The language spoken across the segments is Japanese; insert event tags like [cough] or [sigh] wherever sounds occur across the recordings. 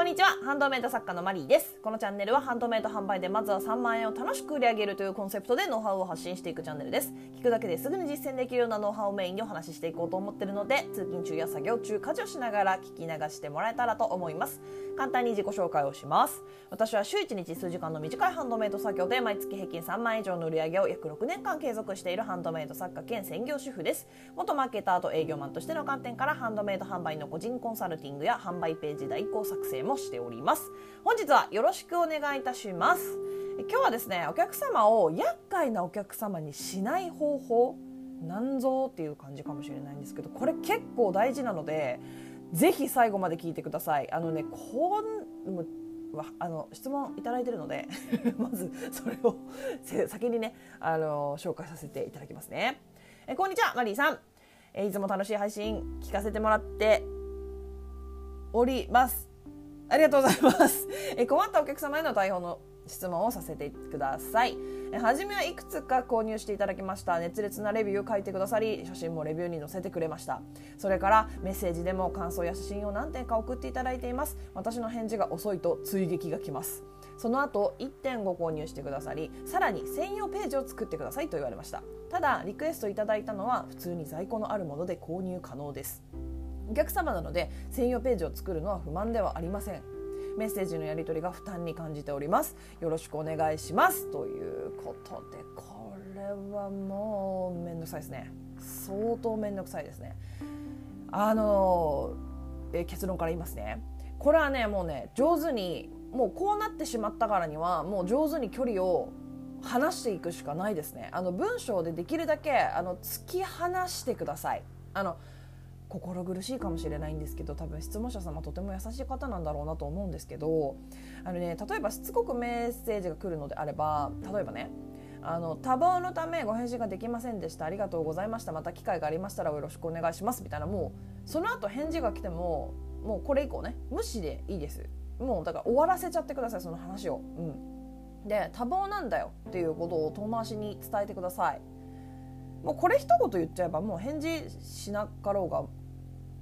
こんにちは。ハンドメイド作家のマリーです。このチャンネルはハンドメイド販売でまずは3万円を楽しく売り上げるというコンセプトでノウハウを発信していくチャンネルです。聞くだけですぐに実践できるようなノウハウをメインにお話ししていこうと思ってるので通勤中や作業中家事をしながら聞き流してもらえたらと思います。簡単に自己紹介をします。私は週1日数時間の短いハンドメイド作業で毎月平均3万円以上の売り上げを約6年間継続しているハンドメイド作家兼専業主婦です。元マーケターと営業マンとしての観点からハンドメイド販売の個人コンサルティングや販売ページ代行作成もしております。本日はよろしくお願いいたします。今日はですねお客様を厄介なお客様にしない方法なんぞっていう感じかもしれないんですけどこれ結構大事なのでぜひ最後まで聞いてください。あのねこんもあの質問いただいてるので [laughs] まずそれを先にねあの紹介させていただきますね。えこんにちはマリーさん。えいつも楽しい配信聞かせてもらっております。ありがとうございます。[laughs] え困ったお客様への対応の質問をさせてください。はじめはいくつか購入していただきました。熱烈なレビューを書いてくださり写真もレビューに載せてくれました。それからメッセージでも感想や写真を何点か送っていただいています。私の返事が遅いと追撃が来ます。その後1.5購入してくださりさらに専用ページを作ってくださいと言われました。ただリクエストいただいたのは普通に在庫のあるもので購入可能です。お客様なので専用ページを作るのは不満ではありません。メッセージのやり取りが負担に感じております。よろしくお願いします。ということでこれはもうめんどくさいですね。相当めんどくさいですね。あのえ結論から言いますね。これはねもうね上手にもうこうなってしまったからにはもう上手に距離を離していくしかないですね。あの文章でできるだけあの突き放してください。あの心苦しいかもしれないんですけど多分質問者様とても優しい方なんだろうなと思うんですけどあの、ね、例えばしつこくメッセージが来るのであれば例えばねあの多忙のためご返信ができませんでした。ありがとうございました。また機会がありましたらよろしくお願いします。みたいなもうその後返事が来てももうこれ以降ね無視でいいです。もうだから終わらせちゃってくださいその話を、うん、で多忙なんだよっていうことを遠回しに伝えてください。もうこれ一言言っちゃえばもう返事しなかろうが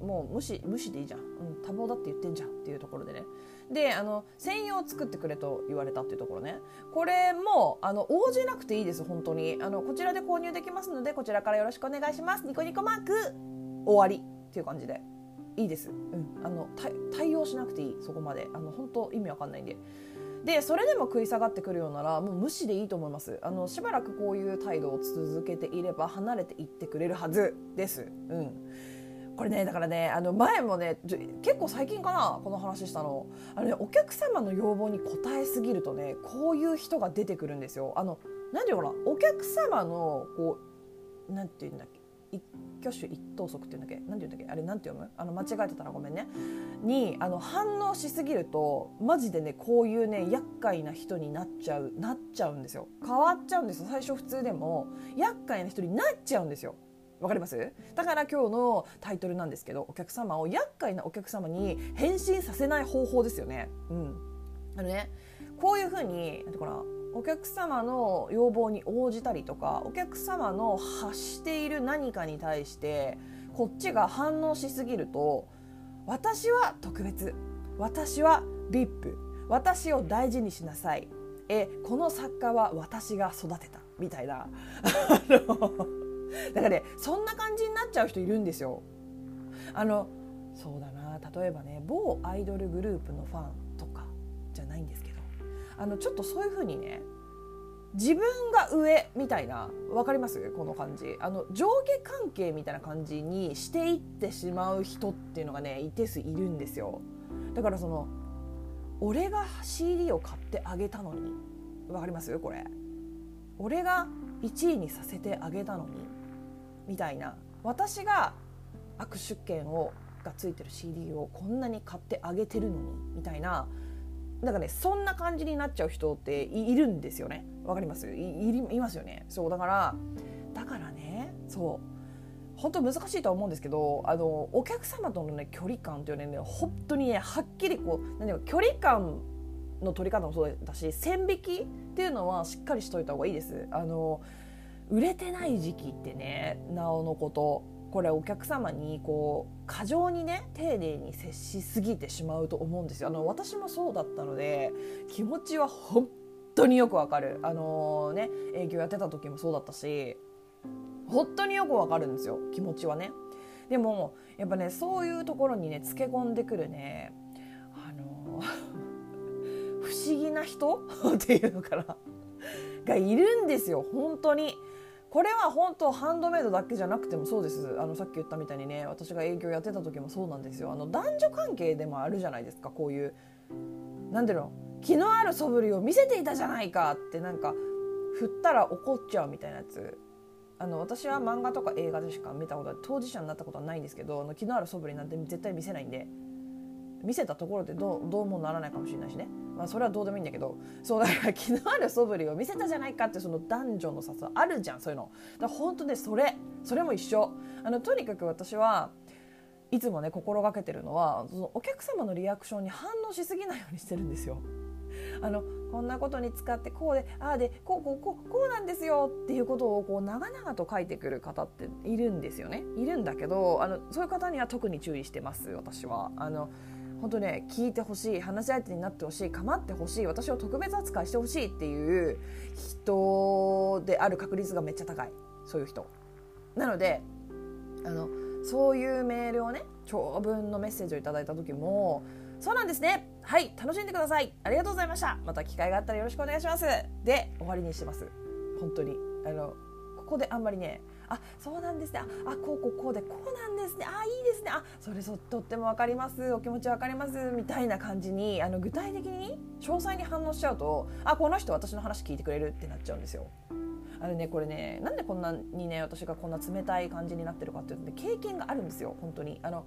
もう無視無視でいいじゃん、うん、多忙だって言ってんじゃんっていうところでね。であの専用作ってくれと言われたっていうところね。これもあの応じなくていいです本当に。あのこちらで購入できますのでこちらからよろしくお願いします。ニコニコマーク終わりっていう感じで。いいです、うん、あの対応しなくていい。そこまで。あの本当意味わかんないんで。でそれでも食い下がってくるようならもう無視でいいと思います。あのしばらくこういう態度を続けていれば離れていってくれるはずです。うん。これねだからねあの前もね結構最近かなこの話したの。あの、ね、お客様の要望に応えすぎるとねこういう人が出てくるんですよ。あのなんていうかなお客様のこうなんていうんだっけ一挙手一投足っていうんだっけなんていうんだっけあれなんて読む？あの間違えてたらごめんね。にあの反応しすぎるとマジでねこういうね厄介な人になっちゃうなっちゃうんですよ。変わっちゃうんですよ。最初普通でも厄介な人になっちゃうんですよ。わかります？だから今日のタイトルなんですけどお客様を厄介なお客様に返信させない方法ですよね。うん、あのねこういうふうになんてかなお客様の要望に応じたりとかお客様の発している何かに対してこっちが反応しすぎると私は特別私は VIP 私を大事にしなさい。えこの作家は私が育てた。みたいな [laughs] [laughs] だからねそんな感じになっちゃう人いるんですよ。あのそうだな例えばね某アイドルグループのファンとかじゃないんですけどあのちょっとそういう風にね自分が上みたいな分かります？この感じ。あの上下関係みたいな感じにしていってしまう人っていうのがね一定数いるんですよ。だからその俺が CD を買ってあげたのに分かります？これ。俺が1位にさせてあげたのにみたいな私が握手券をがついてる CD をこんなに買ってあげてるのにみたいななんかねそんな感じになっちゃう人っているんですよね。わかります？いますよね。そうだからだからねそう。本当難しいとは思うんですけどあのお客様とのね距離感というのはね本当にねはっきりこう何う距離感の取り方もそうだし線引きっていうのはしっかりしといた方がいいです。あの売れてない時期ってねなおのこと。これお客様にこう過剰にね丁寧に接しすぎてしまうと思うんですよ。あの私もそうだったので気持ちは本当によくわかる。あのね営業やってた時もそうだったし本当によくわかるんですよ。気持ちはね。でもやっぱねそういうところにねつけ込んでくるねあの [laughs] 不思議な人？[laughs] っていうのかながいるんですよ。本当に。これは本当ハンドメイドだけじゃなくてもそうです。あのさっき言ったみたいにね私が営業やってた時もそうなんですよ。あの男女関係でもあるじゃないですかこういう何ていうの？気のある素振りを見せていたじゃないかってなんか振ったら怒っちゃうみたいなやつ。あの私は漫画とか映画でしか見たこと当事者になったことはないんですけどあの気のある素振りなんて絶対見せないんで見せたところでどうどうもならないかもしれないしね、まあ、それはどうでもいいんだけどそうだから気のある素振りを見せたじゃないかってその男女の差あるじゃんそういうのだ本当ねそれそれも一緒あのとにかく私はいつもね心がけてるのはそのお客様のリアクションに反応しすぎないようにしてるんですよ。あのこんなことに使ってこうでああでこうこうこうこうなんですよっていうことをこう長々と書いてくる方っているんですよねいるんだけどあのそういう方には特に注意してます私は。あの本当ね聞いてほしい話し相手になってほしい構ってほしい私を特別扱いしてほしいっていう人である確率がめっちゃ高い。そういう人。なのであのそういうメールをね長文のメッセージをいただいた時もそうなんですね。はい楽しんでください。ありがとうございました。また機会があったらよろしくお願いします。で終わりにしてます。本当に。あのここであんまりねあそうなんですね。ああこうこうこうでこうなんですね。あいいですね。あそれそとっても分かります。お気持ち分かります。みたいな感じにあの具体的に詳細に反応しちゃうとあこの人私の話聞いてくれるってなっちゃうんですよ。あのねこれねなんでこんなにね私がこんな冷たい感じになってるかっていうと、ね、経験があるんですよ。本当に。あの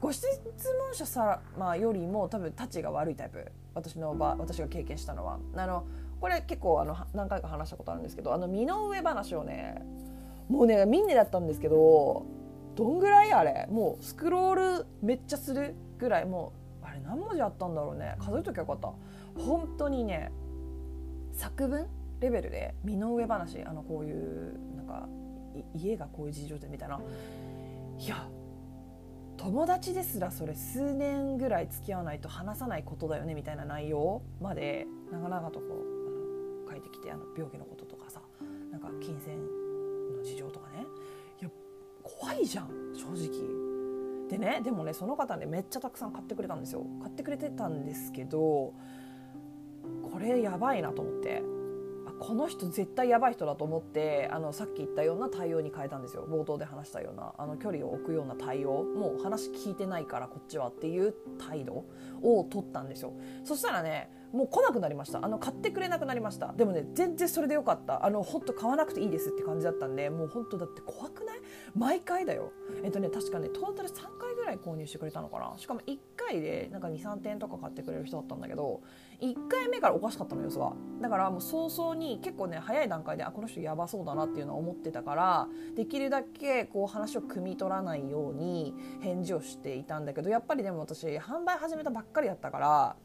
ご質問者さまよりも多分たちが悪いタイプ。私の場私が経験したのは。あのこれ結構あの何回か話したことあるんですけどあの身の上話をねもうねミンネだったんですけどどんぐらいあれ？もうスクロールめっちゃするぐらい。もうあれ何文字あったんだろうね。数えときゃよかった。本当にね作文レベルで身の上話。あのこういうなんか家がこういう事情でみたいな。いや友達ですらそれ数年ぐらい付き合わないと話さないことだよねみたいな内容まで長々とこうあの書いてきてあの病気のこととかさ。なんか金銭の事情とかね。いや怖いじゃん正直。でねでもねその方ねめっちゃたくさん買ってくれたんですよ。買ってくれてたんですけどこれやばいなと思って。あこの人絶対やばい人だと思ってあのさっき言ったような対応に変えたんですよ。冒頭で話したようなあの距離を置くような対応もう話聞いてないからこっちはっていう態度を取ったんですよ。そしたらねもう来なくなりました。あの買ってくれなくなりました。でもね全然それでよかった。あの本当買わなくていいですって感じだったんでもう本当だって怖くない？毎回だよ。えっとね確かねトータル3回ぐらい購入してくれたのかな。しかも1回でなんか23点とか買ってくれる人だったんだけど1回目からおかしかったの様子はだからもう早々に結構ね早い段階であこの人やばそうだなっていうのは思ってたからできるだけこう話を汲み取らないように返事をしていたんだけどやっぱりでも私販売始めたばっかりだったから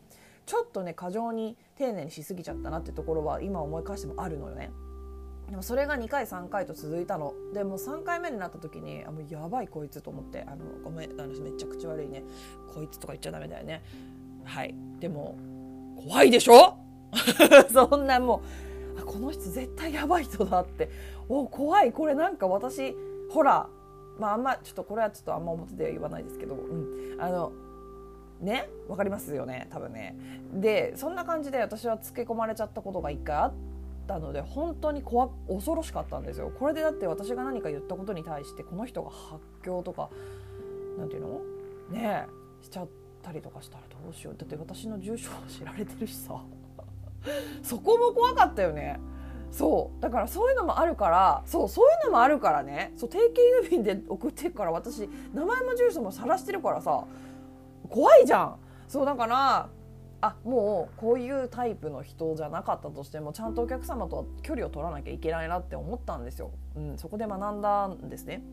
ちょっとね過剰に丁寧にしすぎちゃったなってところは今思い返してもあるのよね。でもそれが2回3回と続いたの。でも3回目になった時にあもうやばいこいつと思ってあのごめん私めっちゃ口悪いね。こいつとか言っちゃダメだよね。はい。でも怖いでしょ？[laughs] そんなもうあこの人絶対やばい人だって。お怖い。これなんか私ほらまああんまちょっとこれはちょっとあんま表では言わないですけど、うん、あのねわかりますよね多分ね。でそんな感じで私はつけ込まれちゃったことが一回あったので本当に怖恐ろしかったんですよ。これでだって私が何か言ったことに対してこの人が発狂とか何て言うの？ねしちゃったりとかしたらどうしよう。だって私の住所は知られてるしさ。[laughs] そこも怖かったよね。そう。だからそういうのもあるからそうそういうのもあるからね。そう定期郵便で送ってるから私名前も住所も晒してるからさ。怖いじゃん。そうだからあもうこういうタイプの人じゃなかったとしてもちゃんとお客様とは距離を取らなきゃいけないなって思ったんですよ、うん、そこで学んだんですね。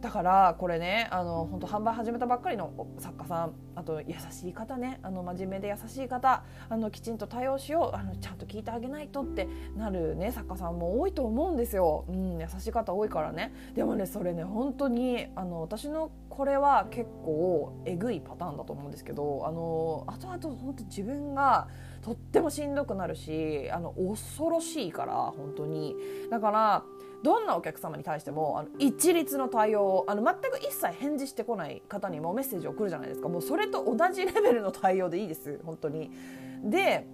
だからこれねあの本当販売始めたばっかりの作家さんあと優しい方ねあの真面目で優しい方あのきちんと対応しようあのちゃんと聞いてあげないとってなるね作家さんも多いと思うんですよ、うん、優しい方多いからね。でもねそれね本当にあの私のこれは結構えぐいパターンだと思うんですけどあの後々本当自分がとってもしんどくなるしあの恐ろしいから本当に。だからどんなお客様に対してもあの一律の対応あの全く一切返事してこない方にもメッセージを送るじゃないですか。もうそれと同じレベルの対応でいいです。本当に。で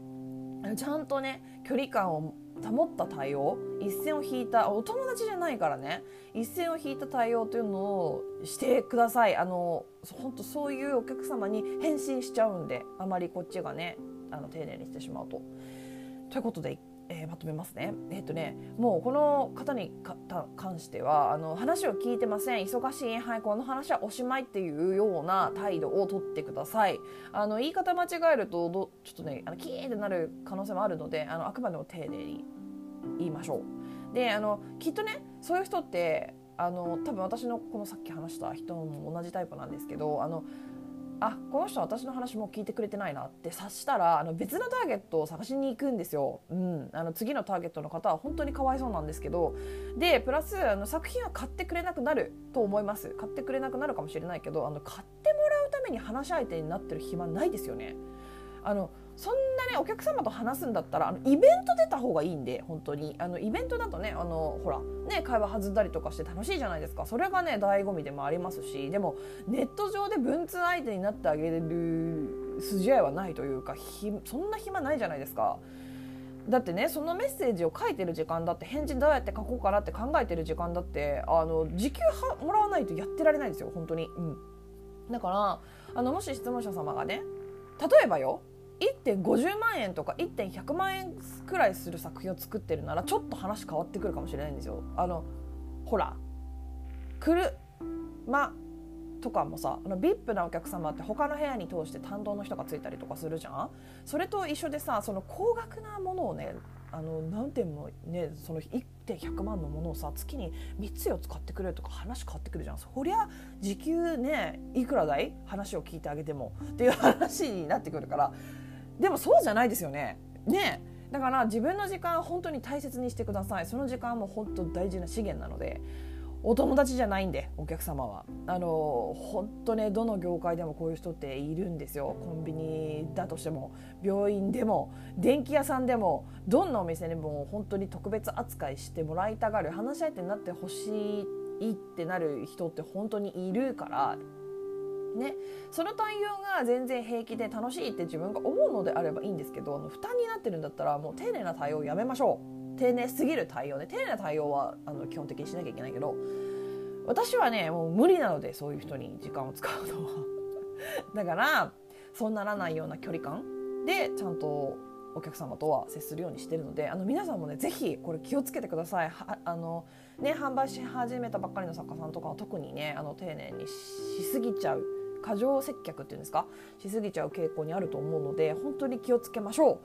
ちゃんとね距離感を保った対応？一線を引いた？お友達じゃないからね。一線を引いた対応というのをしてください。あの本当そういうお客様に返信しちゃうんであまりこっちがねあの丁寧にしてしまうと。ということでえー、まとめますね。えっ、ー、とねもうこの方に関してはあの話を聞いてません忙しいはいこの話はおしまいっていうような態度をとってください。あの言い方間違えるとどちょっとねあのキーってなる可能性もあるのであのあくまでも丁寧に言いましょう。であのきっとねそういう人ってあの多分私のこのさっき話した人も同じタイプなんですけどあのあこの人は私の話も聞いてくれてないなって察したらあの別のターゲットを探しに行くんですよ、うん、あの次のターゲットの方は本当にかわいそうなんですけど。でプラスあの作品は買ってくれなくなると思います。買ってくれなくなるかもしれないけどあの買ってもらうために話し相手になってる暇ないですよね。あのそんねお客様と話すんだったらあのイベント出た方がいいんで本当に。あのイベントだとねあのほらね会話弾んだりとかして楽しいじゃないですか。それがね醍醐味でもありますしでもネット上で文通相手になってあげる筋合いはないというかひそんな暇ないじゃないですか。だってねそのメッセージを書いてる時間だって返事どうやって書こうかなって考えてる時間だってあの時給はもらわないとやってられないんですよ本当に、うん、だからあのもし質問者様がね例えばよ1.50万円とか1.100万円くらいする作品を作ってるならちょっと話変わってくるかもしれないんですよ。あのほら車とかもさあの VIP なお客様って他の部屋に通して担当の人がついたりとかするじゃん。それと一緒でさその高額なものをねあの何点もねその1.100万のものをさ月に3つを使ってくれるとか話変わってくるじゃん。そりゃ時給ねいくらだい？話を聞いてあげても。っていう話になってくるから。でもそうじゃないですよね。ねだから自分の時間本当に大切にしてください。その時間も本当大事な資源なので。お友達じゃないんでお客様は。あの本当ねどの業界でもこういう人っているんですよ。コンビニだとしても病院でも電気屋さんでもどんなお店でも本当に特別扱いしてもらいたがる話し相手になってほしいってなる人って本当にいるからね、その対応が全然平気で楽しいって自分が思うのであればいいんですけどあの負担になってるんだったらもう丁寧な対応やめましょう。丁寧すぎる対応ね。丁寧な対応はあの基本的にしなきゃいけないけど私はねもう無理なのでそういう人に時間を使うのは。[laughs] だからそうならないような距離感でちゃんとお客様とは接するようにしてるのであの皆さんもねぜひこれ気をつけてください。あの、ね、販売し始めたばっかりの作家さんとかは特にねあの丁寧にしすぎちゃう。過剰接客っていうんですか？しすぎちゃう傾向にあると思うので本当に気をつけましょう。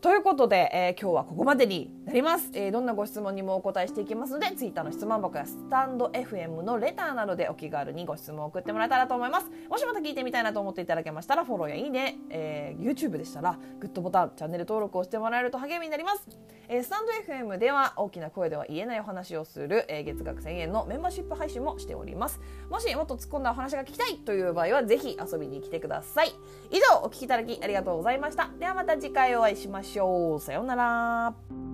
ということで、えー、今日はここまでになります、えー、どんなご質問にもお答えしていきますので Twitter の質問箱やスタンド FM のレターなどでお気軽にご質問を送ってもらえたらと思います。もしまた聞いてみたいなと思っていただけましたらフォローやいいね、えー、YouTube でしたらグッドボタンチャンネル登録をしてもらえると励みになります、えー、スタンド FM では大きな声では言えないお話をする、えー、月額1000円のメンバーシップ配信もしております。もしもっと突っ込んだお話が聞きたいという場合はぜひ遊びに来てください。以上お聴きいただきありがとうございました。ではまた次回お会いしましょう。さようなら。